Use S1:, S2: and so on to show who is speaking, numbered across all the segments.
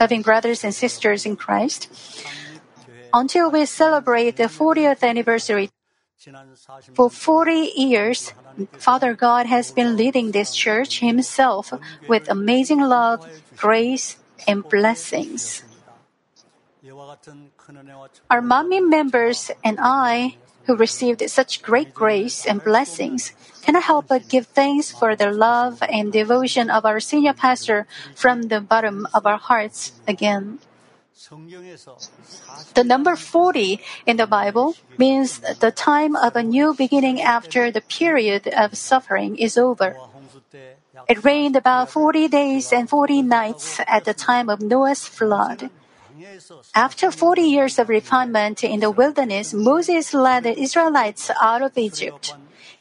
S1: Loving brothers and sisters in Christ, until we celebrate the 40th anniversary, for 40 years, Father God has been leading this church Himself with amazing love, grace, and blessings. Our Manmin members and I, who received such great grace and blessings, cannot help but give thanks for the love and devotion of our senior pastor from the bottom of our hearts again. The number 40 in the Bible means the time of a new beginning after the period of suffering is over. It rained about 40 days and 40 nights at the time of Noah's flood. After 40 years of refinement in the wilderness, Moses led the Israelites out of Egypt.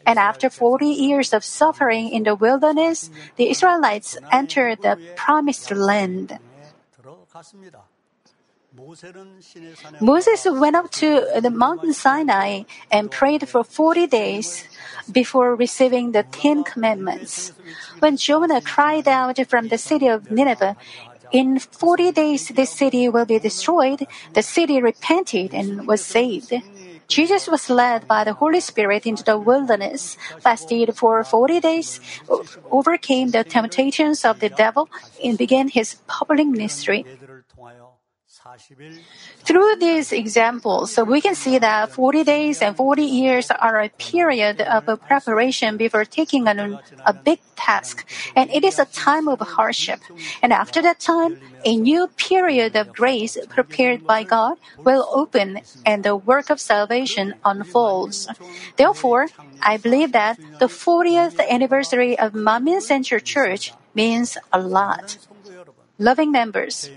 S1: And after 40 years of suffering in the wilderness, the Israelites entered the promised land. Moses went up to the mountain Sinai and prayed for 40 days before receiving the Ten Commandments. When Jonah cried out from the city of Nineveh, in 40 days this city will be destroyed, the city repented and was saved. Jesus was led by the Holy Spirit into the wilderness, fasted for 40 days, overcame the temptations of the devil, and began his public ministry. Through these examples, we can see that 40 days and 40 years are a period of preparation before taking on a big task, and it is a time of hardship. And after that time, a new period of grace prepared by God will open and the work of salvation unfolds. Therefore, I believe that the 40th anniversary of Manmin Central Church means a lot. Loving members,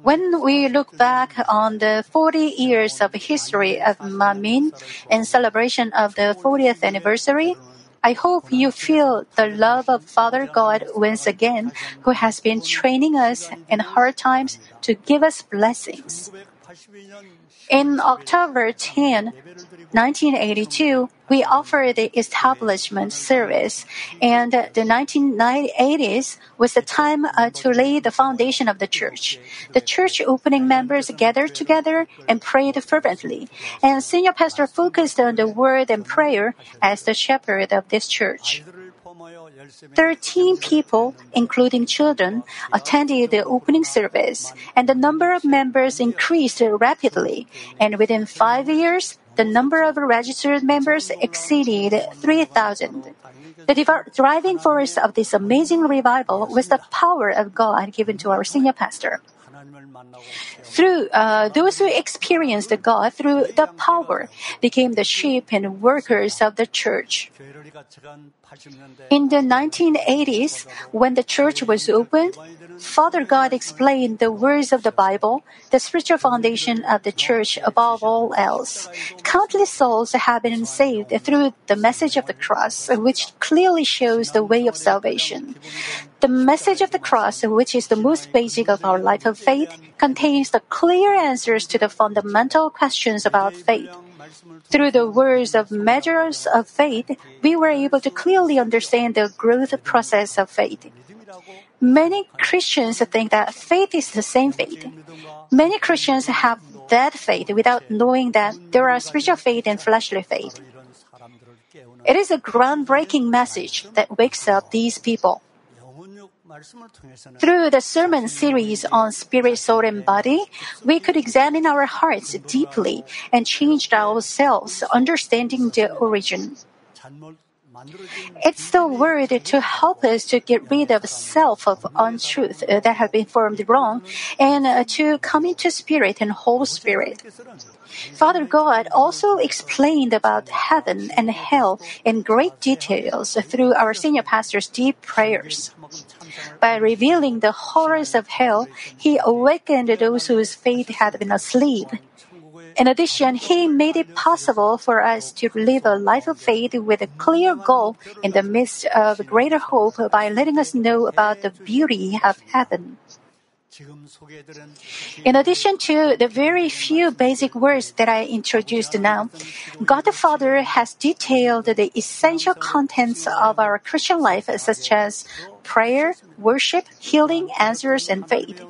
S1: when we look back on the 40 years of history of Manmin in celebration of the 40th anniversary, I hope you feel the love of Father God once again, who has been training us in hard times to give us blessings. In October 10, 1982, we offered the establishment service, and the 1980s was the time uh, to lay the foundation of the church. The church opening members gathered together and prayed fervently, and senior pastor focused on the word and prayer as the shepherd of this church. 13 people, including children, attended the opening service, and the number of members increased rapidly. And within five years, the number of registered members exceeded 3,000. The driving force of this amazing revival was the power of God given to our senior pastor. Through uh, those who experienced God through the power became the sheep and workers of the church. In the 1980s, when the church was opened, Father God explained the words of the Bible, the spiritual foundation of the church above all else. Countless souls have been saved through the message of the cross, which clearly shows the way of salvation. The message of the cross, which is the most basic of our life of faith, contains the clear answers to the fundamental questions about faith. Through the words of measures of faith, we were able to clearly understand the growth process of faith. Many Christians think that faith is the same faith. Many Christians have that faith without knowing that there are spiritual faith and fleshly faith. It is a groundbreaking message that wakes up these people. Through the sermon series on spirit, soul, and body, we could examine our hearts deeply and change ourselves, understanding the origin. It's the word to help us to get rid of self of untruth that have been formed wrong and to come into spirit and whole spirit. Father God also explained about heaven and hell in great details through our senior pastor's deep prayers. By revealing the horrors of hell, he awakened those whose faith had been asleep. In addition, He made it possible for us to live a life of faith with a clear goal in the midst of greater hope by letting us know about the beauty of heaven. In addition to the very few basic words that I introduced now, God the Father has detailed the essential contents of our Christian life, such as prayer, worship, healing, answers, and faith.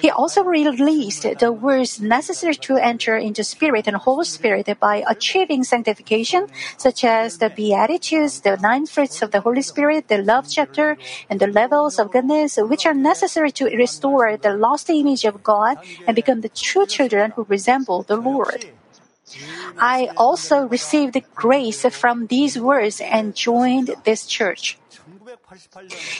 S1: He also released the words necessary to enter into Spirit and Holy Spirit by achieving sanctification, such as the Beatitudes, the nine fruits of the Holy Spirit, the love chapter, and the levels of goodness, which are necessary to restore the lost image of God and become the true children who resemble the Lord. I also received grace from these words and joined this church.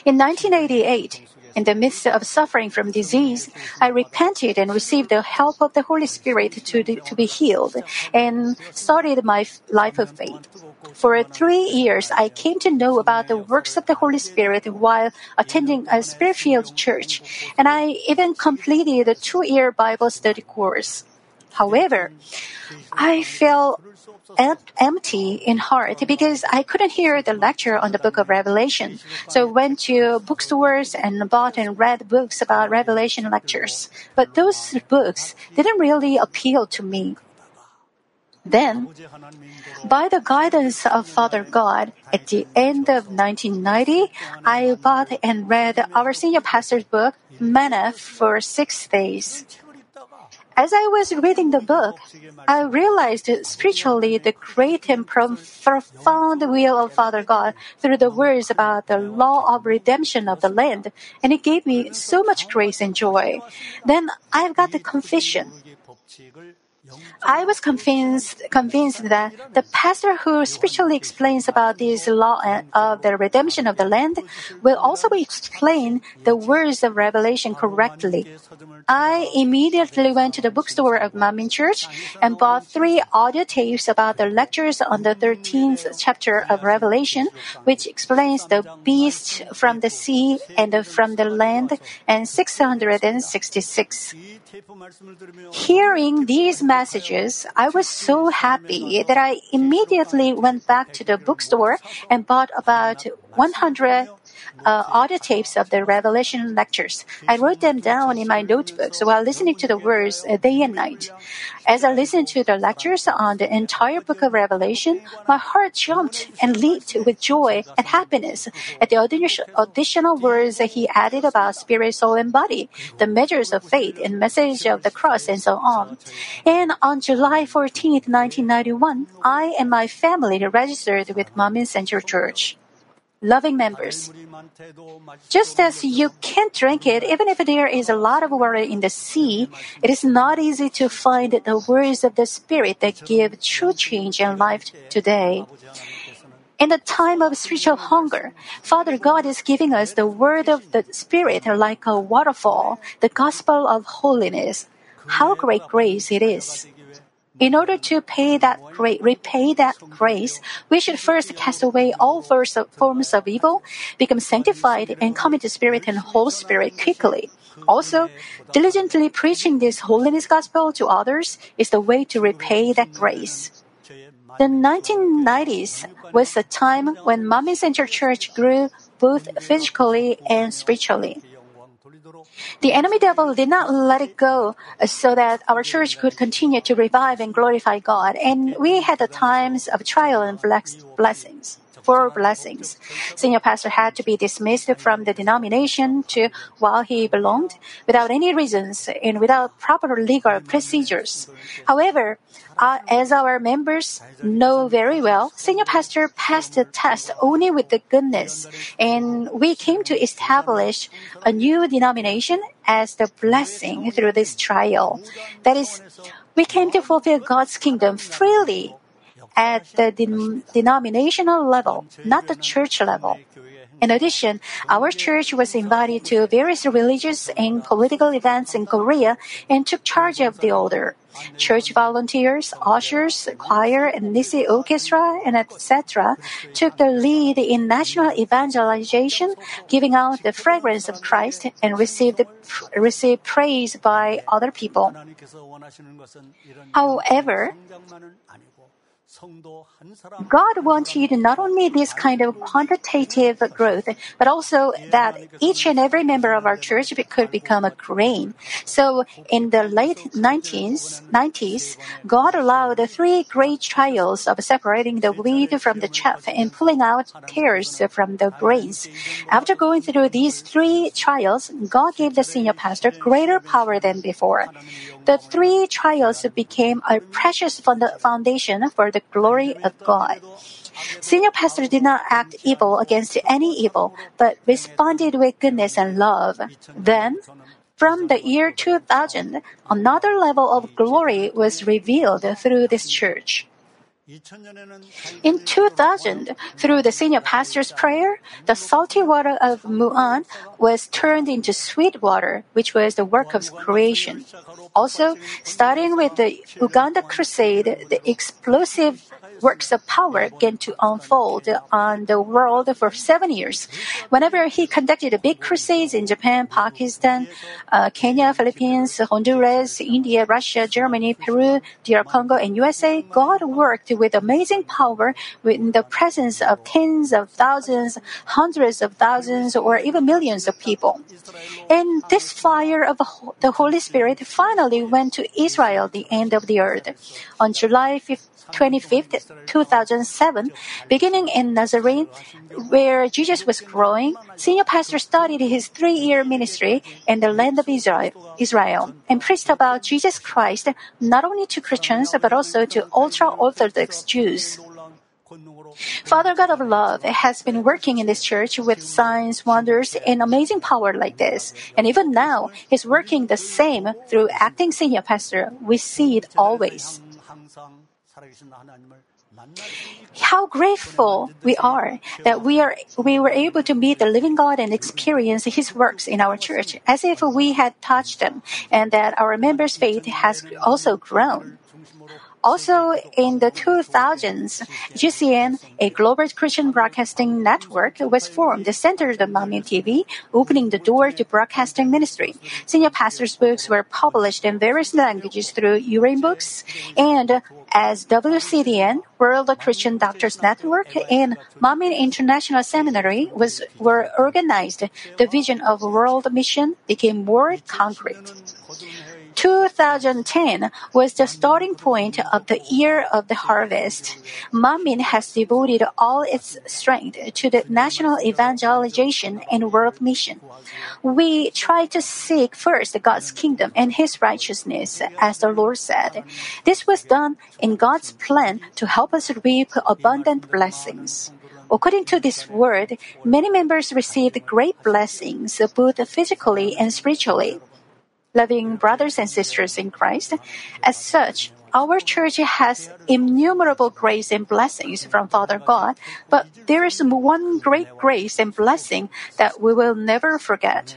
S1: In 1988, in the midst of suffering from disease, I repented and received the help of the Holy Spirit to, to be healed and started my life of faith. For three years, I came to know about the works of the Holy Spirit while attending a spirit-filled church, and I even completed a two-year Bible study course. However, I felt empty in heart because I couldn't hear the lecture on the book of Revelation. So I went to bookstores and bought and read books about Revelation lectures. But those books didn't really appeal to me. Then, by the guidance of Father God, at the end of 1990, I bought and read our senior pastor's book, Manna, for six days. As I was reading the book, I realized spiritually the great and profound will of Father God through the words about the law of redemption of the land, and it gave me so much grace and joy. Then I've got the confession. I was convinced, convinced that the pastor who spiritually explains about this law of the redemption of the land will also explain the words of Revelation correctly. I immediately went to the bookstore of Manmin Church and bought three audio tapes about the lectures on the 13th chapter of Revelation, which explains the beast from the sea and from the land and 666. Hearing these messages, I was so happy that I immediately went back to the bookstore and bought about 100 uh, audio tapes of the Revelation lectures. I wrote them down in my notebooks while listening to the words uh, day and night. As I listened to the lectures on the entire book of Revelation, my heart jumped and leaped with joy and happiness at the additional words that he added about spirit, soul, and body, the measures of faith, and message of the cross, and so on. And on July 14, 1991, I and my family registered with Manmin Central Church loving members. Just as you can't drink it even if there is a lot of water in the sea, it is not easy to find the words of the Spirit that give true change and life today. In the time of spiritual hunger, Father God is giving us the word of the Spirit like a waterfall, the gospel of holiness. How great grace it is! In order to pay that great, repay that grace, we should first cast away all forms of evil, become sanctified, and come into Spirit and whole Spirit quickly. Also, diligently preaching this holiness gospel to others is the way to repay that grace. The 1990s was a time when Manmin Central Church grew both physically and spiritually. The enemy devil did not let it go so that our church could continue to revive and glorify God, and we had the times of trial and blessings for blessings. Senior pastor had to be dismissed from the denomination to while he belonged without any reasons and without proper legal procedures. However, uh, as our members know very well, senior pastor passed the test only with the goodness, and we came to establish a new denomination as the blessing through this trial. That is, we came to fulfill God's kingdom freely at the de- denominational level, not the church level. In addition, our church was invited to various religious and political events in Korea and took charge of the order. Church volunteers, ushers, choir, and Nissi orchestra, and etc. took the lead in national evangelization, giving out the fragrance of Christ and received, received praise by other people. However, God wanted not only this kind of quantitative growth, but also that each and every member of our church could become a grain. So in the late 90s, 90s, God allowed three great trials of separating the wheat from the chaff and pulling out tares from the grains. After going through these three trials, God gave the senior pastor greater power than before. The three trials became a precious foundation for the glory of God. Senior pastor did not act evil against any evil, but responded with goodness and love. Then, from the year 2000, another level of glory was revealed through this church. In 2000, through the senior pastor's prayer, the salty water of Muan was turned into sweet water, which was the work of creation. Also, starting with the Uganda crusade, the explosive works of power began to unfold on the world for seven years. Whenever he conducted big crusades in Japan, Pakistan, uh, Kenya, Philippines, Honduras, India, Russia, Germany, Peru, DR Congo, and USA, God worked with amazing power in the presence of tens of thousands, hundreds of thousands, or even millions of people. And this fire of the Holy Spirit finally went to Israel, the end of the earth. On July 15, 25th, 2007, beginning in Nazarene, where Jesus was growing, senior pastor started his three-year ministry in the land of Israel, Israel and preached about Jesus Christ not only to Christians but also to ultra-Orthodox Jews. Father God of love has been working in this church with signs, wonders, and amazing power like this. And even now, He's working the same through acting senior pastor. We see it always. How grateful we are that we are we were able to meet the living God and experience His works in our church, as if we had touched them, and that our members' faith has also grown. Also, in the 2000s, GCN, a global Christian broadcasting network, was formed centered on Manmin TV, opening the door to broadcasting ministry. Senior pastors' books were published in various languages through Urim Books, and as WCDN, World Christian Doctors Network, and Manmin International Seminary was were organized, the vision of world mission became more concrete. 2010 was the starting point of the year of the harvest. Manmin has devoted all its strength to the national evangelization and world mission. We try to seek first God's kingdom and His righteousness, as the Lord said. This was done in God's plan to help us reap abundant blessings. According to this word, many members received great blessings, both physically and spiritually loving brothers and sisters in Christ. As such, our church has innumerable grace and blessings from Father God, but there is one great grace and blessing that we will never forget.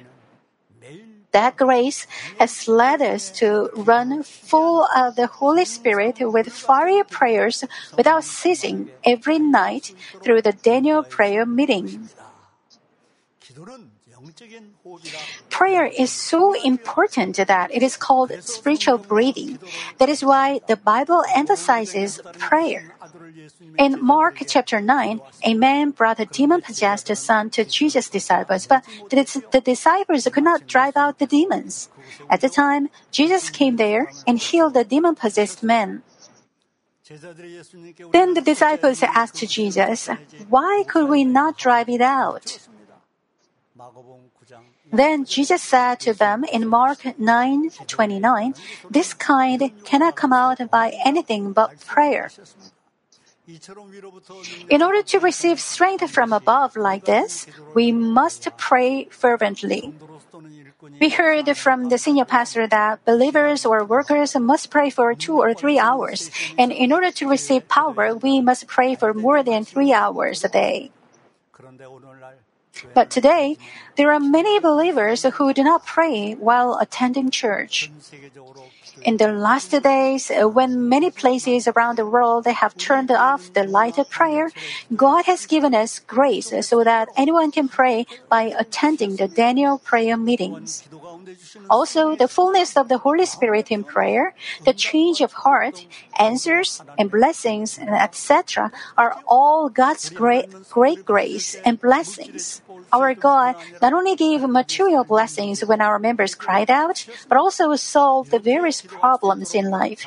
S1: That grace has led us to run full of the Holy Spirit with fiery prayers without ceasing every night through the Daniel prayer meeting. Prayer is so important that it is called spiritual breathing. That is why the Bible emphasizes prayer. In Mark chapter 9, a man brought a demon possessed son to Jesus' disciples, but the, disciples could not drive out the demons. At the time, Jesus came there and healed the demon possessed man. Then the disciples asked Jesus, Why could we not drive it out? Then Jesus said to them in Mark 9:29, "This kind cannot come out by anything but prayer." In order to receive strength from above like this, we must pray fervently. We heard from the senior pastor that believers or workers must pray for two or three hours, and in order to receive power, we must pray for more than three hours a day. But today, there are many believers who do not pray while attending church. In the last days, uh, when many places around the world have turned off the light of prayer, God has given us grace so that anyone can pray by attending the Daniel prayer meetings. Also, the fullness of the Holy Spirit in prayer, the change of heart, answers, and blessings, and etc., are all God's great, great grace and blessings. Our God not only gave material blessings when our members cried out, but also solved the various problems in life.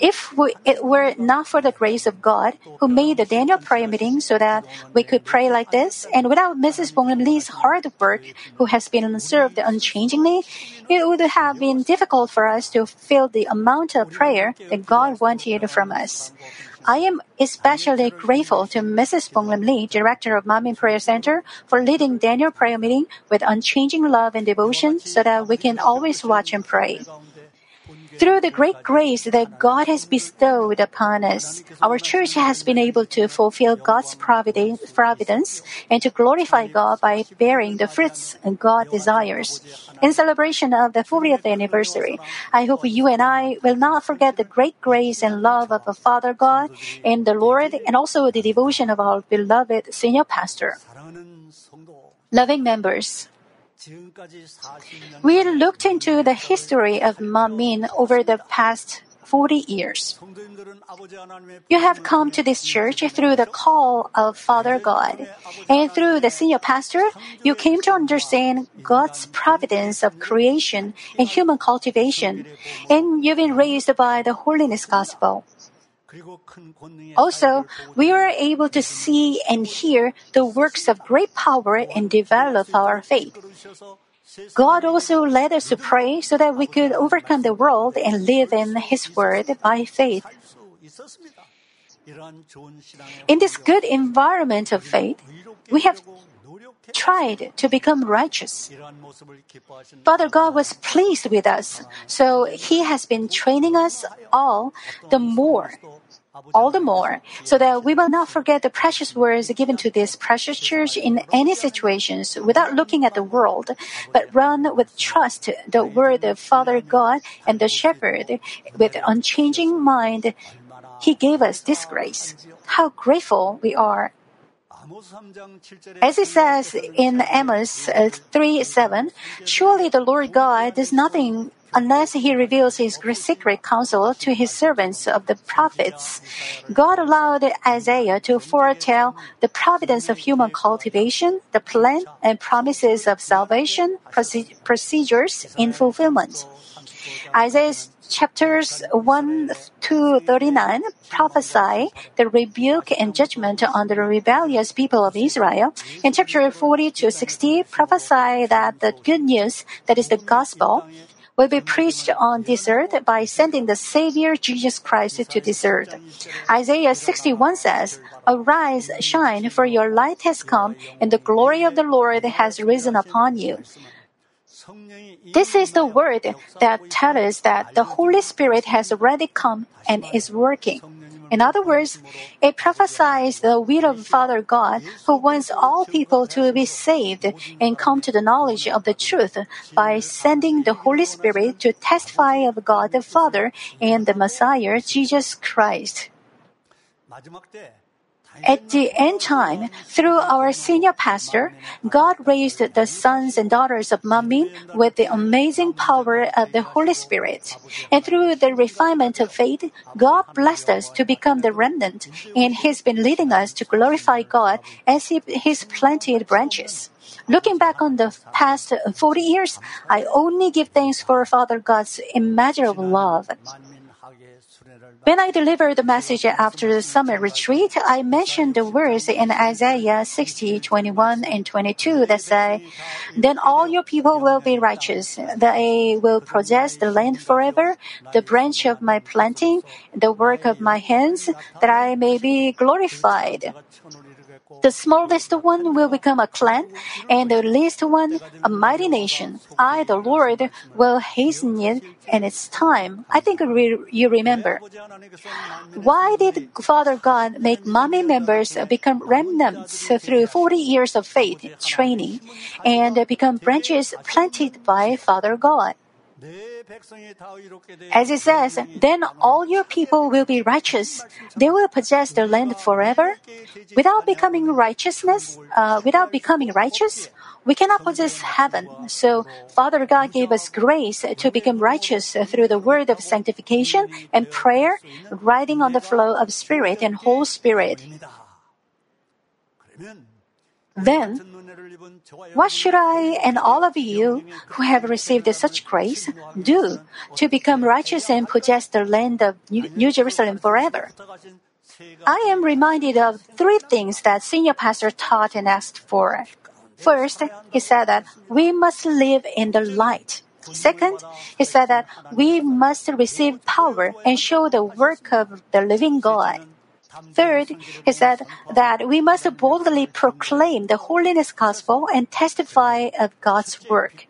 S1: If we, it were not for the grace of God, who made the Daniel prayer meeting so that we could pray like this, and without Mrs. Bong Lee's hard work, who has been served unchangingly, it would have been difficult for us to fill the amount of prayer that God wanted from us. I am especially grateful to Mrs. Bong Lee, director of Manmin Prayer Center, for leading Daniel prayer meeting with unchanging love and devotion so that we can always watch and pray. Through the great grace that God has bestowed upon us, our church has been able to fulfill God's providence and to glorify God by bearing the fruits God desires. In celebration of the 40th anniversary, I hope you and I will not forget the great grace and love of the Father God and the Lord and also the devotion of our beloved senior pastor. Loving members, we looked into the history of Manmin over the past 40 years. You have come to this church through the call of Father God. And through the senior pastor, you came to understand God's providence of creation and human cultivation. And you've been raised by the holiness gospel. Also, we were able to see and hear the works of great power and develop our faith. God also led us to pray so that we could overcome the world and live in His Word by faith. In this good environment of faith, we have tried to become righteous. Father God was pleased with us, so He has been training us all the more all the more, so that we will not forget the precious words given to this precious church in any situations without looking at the world, but run with trust the word of Father God and the shepherd with unchanging mind. He gave us this grace. How grateful we are. As it says in Amos uh, 3 7, surely the Lord God does nothing unless he reveals his secret counsel to his servants of the prophets. God allowed Isaiah to foretell the providence of human cultivation, the plan and promises of salvation, procedures in fulfillment. Isaiah's chapters 1 to 39 prophesy the rebuke and judgment on the rebellious people of Israel. In chapter 40 to 60 prophesy that the good news, that is the gospel, will be preached on this earth by sending the Savior Jesus Christ to this earth. Isaiah 61 says, Arise, shine, for your light has come, and the glory of the Lord has risen upon you. This is the word that tells us that the Holy Spirit has already come and is working. In other words, it prophesies the will of Father God who wants all people to be saved and come to the knowledge of the truth by sending the Holy Spirit to testify of God the Father and the Messiah, Jesus Christ. At the end time, through our senior pastor, God raised the sons and daughters of Manmin with the amazing power of the Holy Spirit. And through the refinement of faith, God blessed us to become the remnant, and He's been leading us to glorify God as His planted branches. Looking back on the past 40 years, I only give thanks for Father God's immeasurable love. When I delivered the message after the summer retreat, I mentioned the words in Isaiah 60, 21 and 22 that say, Then all your people will be righteous. They will possess the land forever, the branch of my planting, the work of my hands, that I may be glorified. The smallest one will become a clan, and the least one a mighty nation. I, the Lord, will hasten it in its time. I think you remember. Why did Father God make Manmin members become remnants through 40 years of faith training and become branches planted by Father God? As it says, then all your people will be righteous. They will possess the land forever. Without becoming righteousness, uh, without becoming righteous, We cannot possess heaven, so Father God gave us grace to become righteous through the word of sanctification and prayer, riding on the flow of Spirit and whole Spirit. Then, what should I and all of you who have received such grace do to become righteous and possess the land of New Jerusalem forever? I am reminded of three things that senior pastor taught and asked for. First, he said that we must live in the light. Second, he said that we must receive power and show the work of the living God. Third, he said that we must boldly proclaim the holiness gospel and testify of God's work.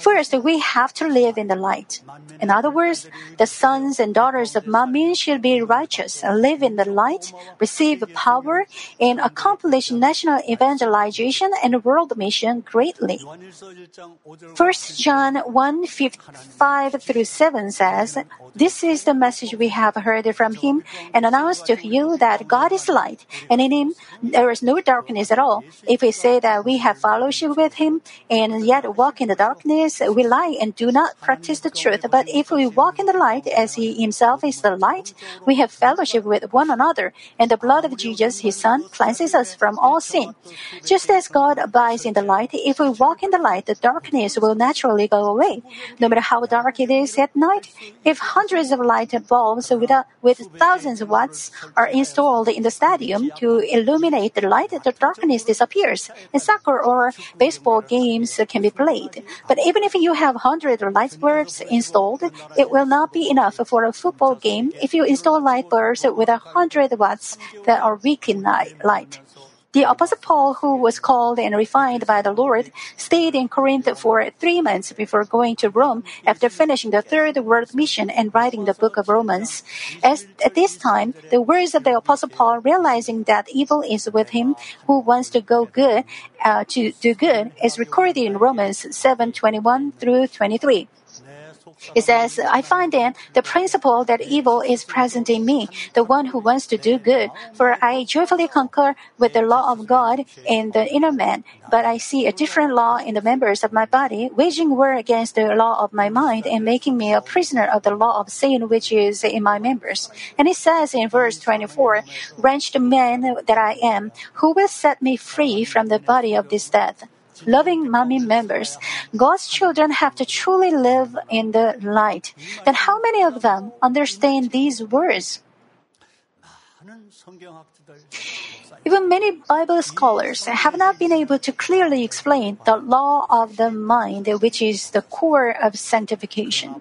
S1: First, we have to live in the light. In other words, the sons and daughters of Manmin should be righteous, and live in the light, receive power, and accomplish national evangelization and world mission greatly. 1 John 1 5 through 7 says, This is the message we have heard from him and announced to you that God is light, and in him there is no darkness at all. If we say that we have fellowship with him and yet walk in the darkness, we lie and do not practice the truth. But if we walk in the light as he himself is the light, we have fellowship with one another, and the blood of Jesus, his son, cleanses us from all sin. Just as God abides in the light, if we walk in the light, the darkness will naturally go away. No matter how dark it is at night, if hundreds of light bulbs with, uh, with thousands of watts are installed in the stadium to illuminate the light, the darkness disappears, and soccer or baseball games can be played. But even if you have 100 light bulbs installed, it will not be enough for a football game if you install light bulbs with 100 watts that are weak in light. The Apostle Paul, who was called and refined by the Lord, stayed in Corinth for three months before going to Rome after finishing the third world mission and writing the book of Romans. As, at this time, the words of the Apostle Paul, realizing that evil is with him who wants to go good, uh, to do good, is recorded in Romans 7 21 through 23. It says, I find then the principle that evil is present in me, the one who wants to do good. For I joyfully concur with the law of God in the inner man, but I see a different law in the members of my body, waging war against the law of my mind and making me a prisoner of the law of sin which is in my members. And it says in verse 24, Wretched man that I am, who will set me free from the body of this death? Loving Manmin members, God's children have to truly live in the light. Then how many of them understand these words? Even many Bible scholars have not been able to clearly explain the law of the mind, which is the core of sanctification.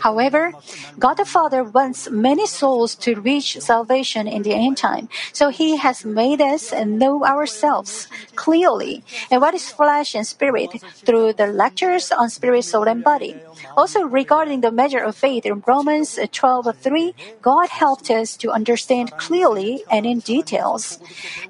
S1: However, God the Father wants many souls to reach salvation in the end time, so He has made us know ourselves clearly and what is flesh and spirit through the lectures on spirit, soul, and body. Also, regarding the measure of faith in Romans 12:3, God helped us to understand clearly and in details.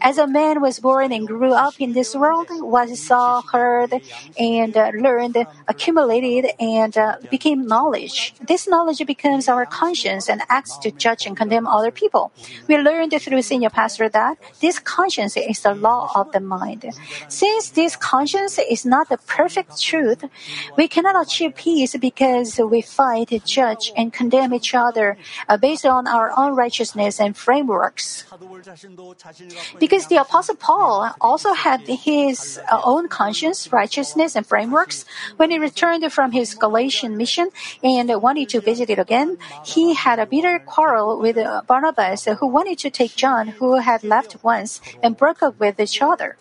S1: As a man was born and grew up in this world, what he saw, heard, and uh, learned, accumulated, and uh, became knowledge. This knowledge becomes our conscience and acts to judge and condemn other people. We learned through senior pastor that this conscience is the law of the mind. Since this conscience is not the perfect truth, we cannot achieve peace because we fight, judge, and condemn each other uh, based on our own righteousness and frameworks. Because the Apostle Paul also had his uh, own conscience, righteousness, and frameworks when he returned from his Galatian mission and wanted to visit it again. He had a bitter quarrel with uh, Barnabas, who wanted to take John, who had left once, and broke up with each other.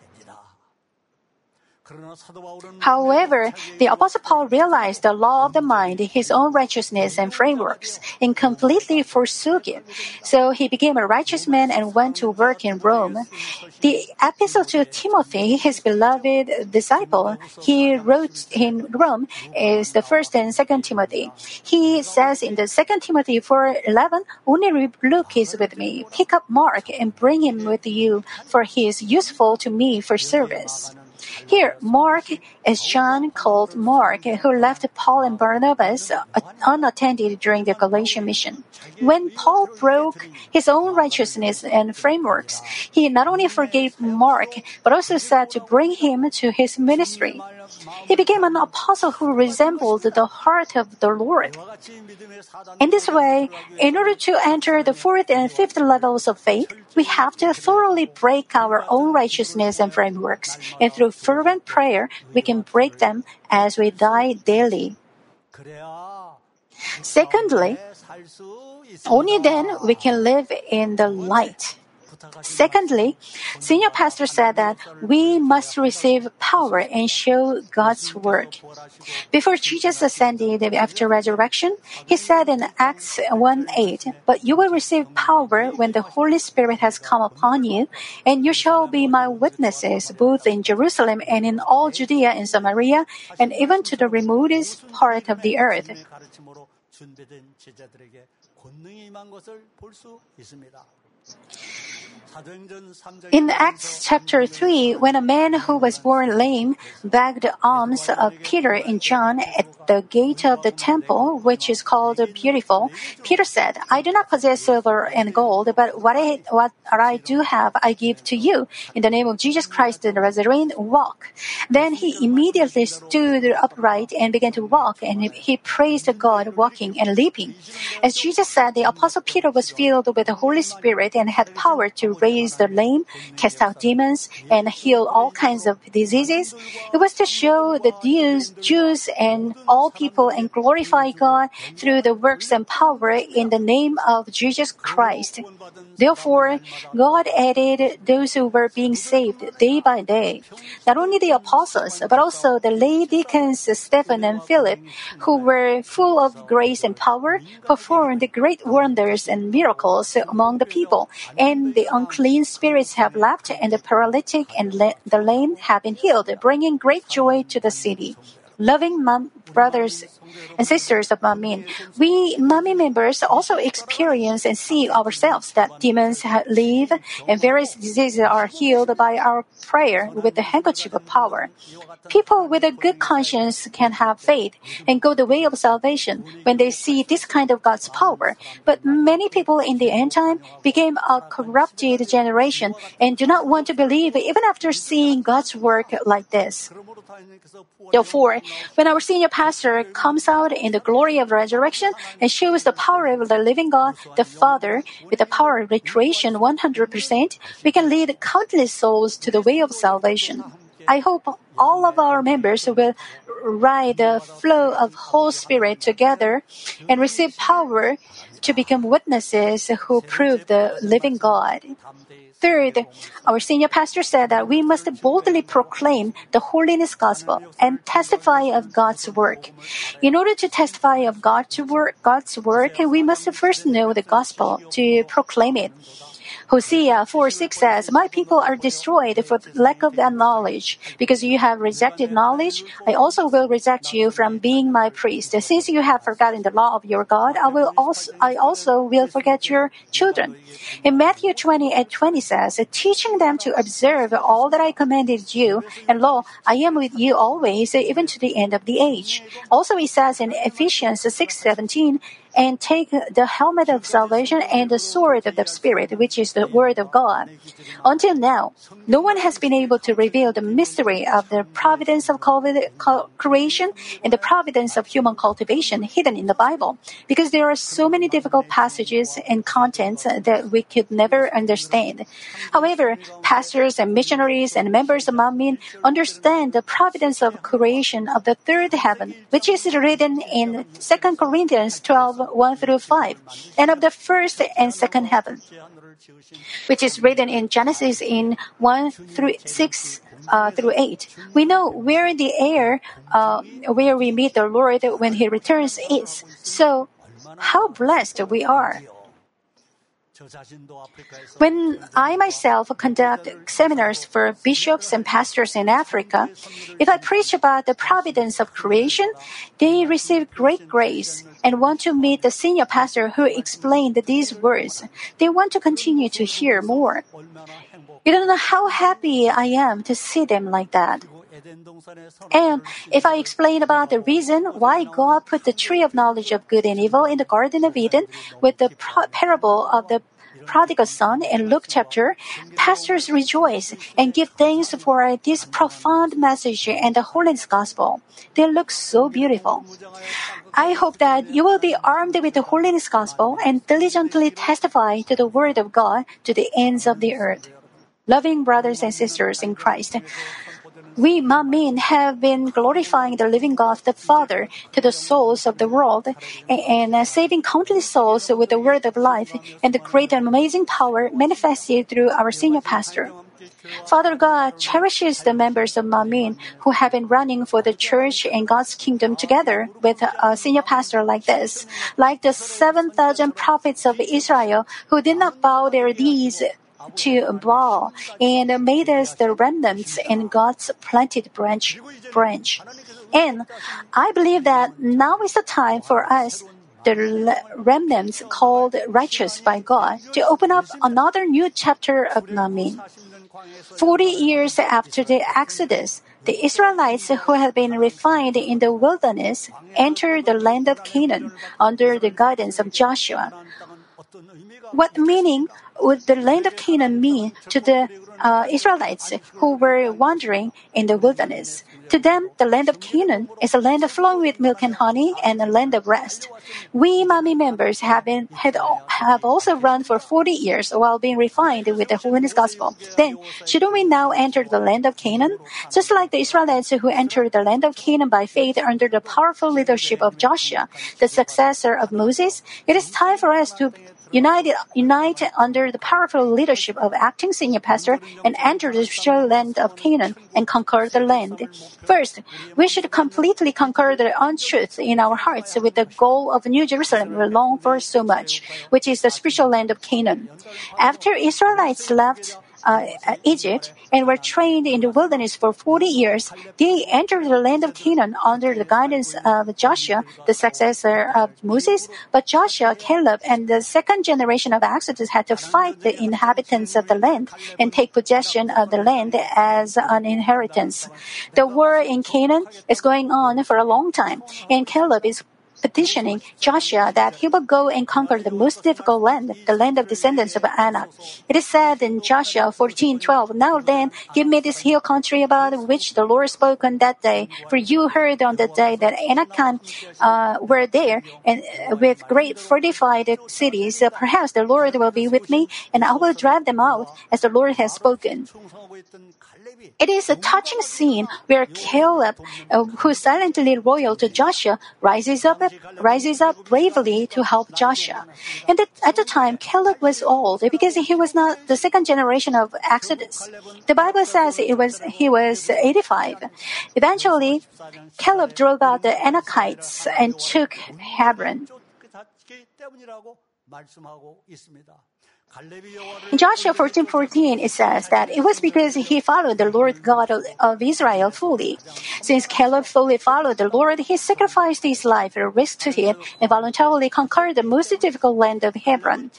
S1: However, the Apostle Paul realized the law of the mind, in his own righteousness and frameworks, and completely forsook it. So he became a righteous man and went to work in Rome. The epistle to Timothy, his beloved disciple, he wrote in Rome is the first and second Timothy. He says in the second Timothy 4:11, only Luke is with me. Pick up Mark and bring him with you, for he is useful to me for service. Here, Mark is John called Mark, who left Paul and Barnabas unattended during the Galatian mission. When Paul broke his own righteousness and frameworks, he not only forgave Mark, but also said to bring him to his ministry. He became an apostle who resembled the heart of the Lord. In this way, in order to enter the fourth and fifth levels of faith, we have to thoroughly break our own righteousness and frameworks, and through fervent prayer, we can break them as we die daily. Secondly, only then we can live in the light. Secondly, senior pastor said that we must receive power and show God's work. Before Jesus ascended after resurrection, he said in Acts 1 8, But you will receive power when the Holy Spirit has come upon you, and you shall be my witnesses both in Jerusalem and in all Judea and Samaria, and even to the remotest part of the earth. In Acts chapter 3, when a man who was born lame begged alms of Peter and John at the gate of the temple, which is called Beautiful, Peter said, I do not possess silver and gold, but what I, what I do have I give to you. In the name of Jesus Christ the Nazarene, walk. Then he immediately stood upright and began to walk, and he praised God, walking and leaping. As Jesus said, the apostle Peter was filled with the Holy Spirit and had power to raise the lame, cast out demons, and heal all kinds of diseases. It was to show the Jews, Jews and all people and glorify God through the works and power in the name of Jesus Christ. Therefore, God added those who were being saved day by day. Not only the apostles, but also the lay deacons Stephen and Philip, who were full of grace and power, performed great wonders and miracles among the people, and the unclean spirits have left, and the paralytic and the lame have been healed, bringing great joy to the city. Loving mom, brothers and sisters of Manmin, we Manmin members also experience and see ourselves that demons leave and various diseases are healed by our prayer with the handkerchief of power. People with a good conscience can have faith and go the way of salvation when they see this kind of God's power. But many people in the end time became a corrupted generation and do not want to believe even after seeing God's work like this. Therefore, when our senior pastor comes out in the glory of resurrection and shows the power of the living God, the Father, with the power of recreation 100%, we can lead countless souls to the way of salvation. I hope all of our members will ride the flow of Holy Spirit together and receive power to become witnesses who prove the living God. Third, our senior pastor said that we must boldly proclaim the holiness gospel and testify of God's work. In order to testify of God's work, God's work, we must first know the gospel to proclaim it. Hosea 4 6 says, My people are destroyed for lack of that knowledge. Because you have rejected knowledge, I also will reject you from being my priest. Since you have forgotten the law of your God, I will also I also will forget your children. In Matthew 20 and 20 says, teaching them to observe all that I commanded you, and lo, I am with you always, even to the end of the age. Also it says in Ephesians 6 17, and take the helmet of salvation and the sword of the Spirit, which is the Word of God. Until now, no one has been able to reveal the mystery of the providence of creation and the providence of human cultivation hidden in the Bible, because there are so many difficult passages and contents that we could never understand. However, pastors and missionaries and members of Manmin understand the providence of creation of the third heaven, which is written in 2 Corinthians 12 1 through 5, and of the first and second heaven, which is written in Genesis in 1 through 6 uh, through 8. We know where the air, uh, where we meet the Lord when He returns is. So, how blessed we are. When I myself conduct seminars for bishops and pastors in Africa, if I preach about the providence of creation, they receive great grace and want to meet the senior pastor who explained these words. They want to continue to hear more. You don't know how happy I am to see them like that. And if I explain about the reason why God put the tree of knowledge of good and evil in the Garden of Eden with the parable of the prodigal son in Luke chapter, pastors rejoice and give thanks for this profound message and the holiness gospel. They look so beautiful. I hope that you will be armed with the holiness gospel and diligently testify to the word of God to the ends of the earth. Loving brothers and sisters in Christ, we Manmin have been glorifying the living God the Father to the souls of the world and, and saving countless souls with the word of life and the great and amazing power manifested through our senior pastor. Father God cherishes the members of Manmin who have been running for the church and God's kingdom together with a senior pastor like this, like the 7,000 prophets of Israel who did not bow their knees to Baal and made us the remnants in God's planted branch. branch. And I believe that now is the time for us the remnants called righteous by God to open up another new chapter of Manmin. Forty years after the Exodus, the Israelites who had been refined in the wilderness entered the land of Canaan under the guidance of Joshua. What meaning would the land of Canaan mean to the uh, Israelites who were wandering in the wilderness? To them, the land of Canaan is a land flowing with milk and honey and a land of rest. We Manmin members have been had, have also run for 40 years while being refined with the holiness gospel. Then, shouldn't we now enter the land of Canaan? Just like the Israelites who entered the land of Canaan by faith under the powerful leadership of Joshua, the successor of Moses, it is time for us to unite, unite under the powerful leadership of acting senior pastor and enter the spiritual land of Canaan and conquer the land. First, we should completely conquer the untruth in our hearts with the goal of New Jerusalem we long for so much, which is the spiritual land of Canaan. After Israelites left uh, Egypt and were trained in the wilderness for 40 years, they entered the land of Canaan under the guidance of Joshua, the successor of Moses. But Joshua, Caleb, and the second generation of Exodus had to fight the inhabitants of the land and take possession of the land as an inheritance. The war in Canaan is going on for a long time, and Caleb is petitioning Joshua that he would go and conquer the most difficult land, the land of descendants of Anak. It is said in Joshua 14:12, Now then, give me this hill country about which the Lord spoke on that day. For you heard on that day that Anakim uh, were there, and with great fortified cities. Uh, perhaps the Lord will be with me, and I will drive them out, as the Lord has spoken. It is a touching scene where Caleb, uh, who silently loyal to Joshua, rises up rises up bravely to help Joshua. And at the time, Caleb was old because he was not the second generation of Exodus. The Bible says it was he was 85. Eventually, Caleb drove out the Anakites and took Hebron. In Joshua 14:14, 14, it says that it was because he followed the Lord God of Israel fully. Since Caleb fully followed the Lord, he sacrificed his life, risked it, and voluntarily conquered the most difficult land of Hebron.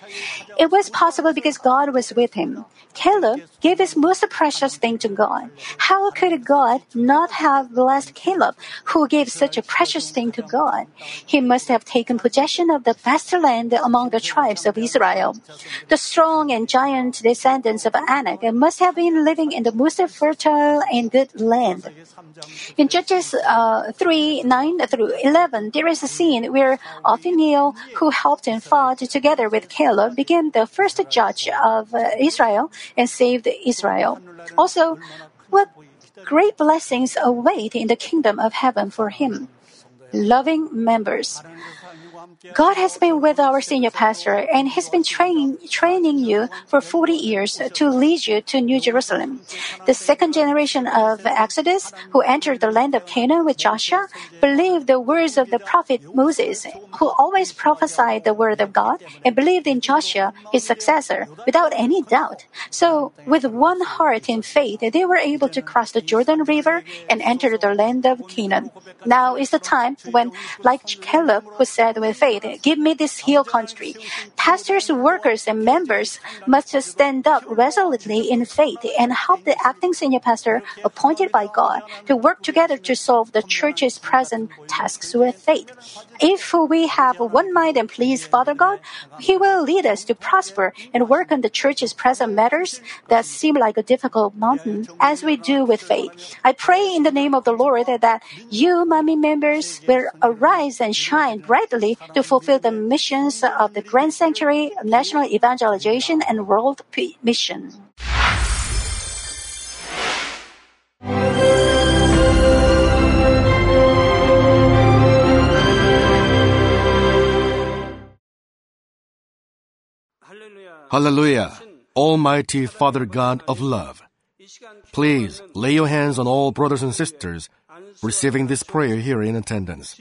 S1: It was possible because God was with him. Caleb gave his most precious thing to God. How could God not have blessed Caleb, who gave such a precious thing to God? He must have taken possession of the best land among the tribes of Israel. The strong and giant descendants of Anak must have been living in the most fertile and good land. In Judges uh, 3 9 through 11, there is a scene where Othniel, who helped and fought together with Caleb, became the first judge of uh, Israel and saved Israel. Also, what great blessings await in the kingdom of heaven for him. Loving members. God has been with our senior pastor and he's been training, training you for 40 years to lead you to New Jerusalem. The second generation of Exodus, who entered the land of Canaan with Joshua, believed the words of the prophet Moses, who always prophesied the word of God, and believed in Joshua, his successor, without any doubt. So, with one heart in faith, they were able to cross the Jordan River and enter the land of Canaan. Now is the time when, like Caleb, who said with faith. Give me this hill country. Pastors, workers, and members must stand up resolutely in faith and help the acting senior pastor appointed by God to work together to solve the church's present tasks with faith. If we have one mind and please Father God, He will lead us to prosper and work on the church's present matters that seem like a difficult mountain as we do with faith. I pray in the name of the Lord that you, Manmin members, will arise and shine brightly to fulfill the missions of the Grand Sanctuary, national evangelization, and world mission.
S2: Hallelujah. Almighty Father God of love. Please lay your hands on all brothers and sisters receiving this prayer here in attendance.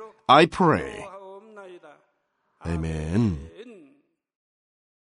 S2: I pray. Amen.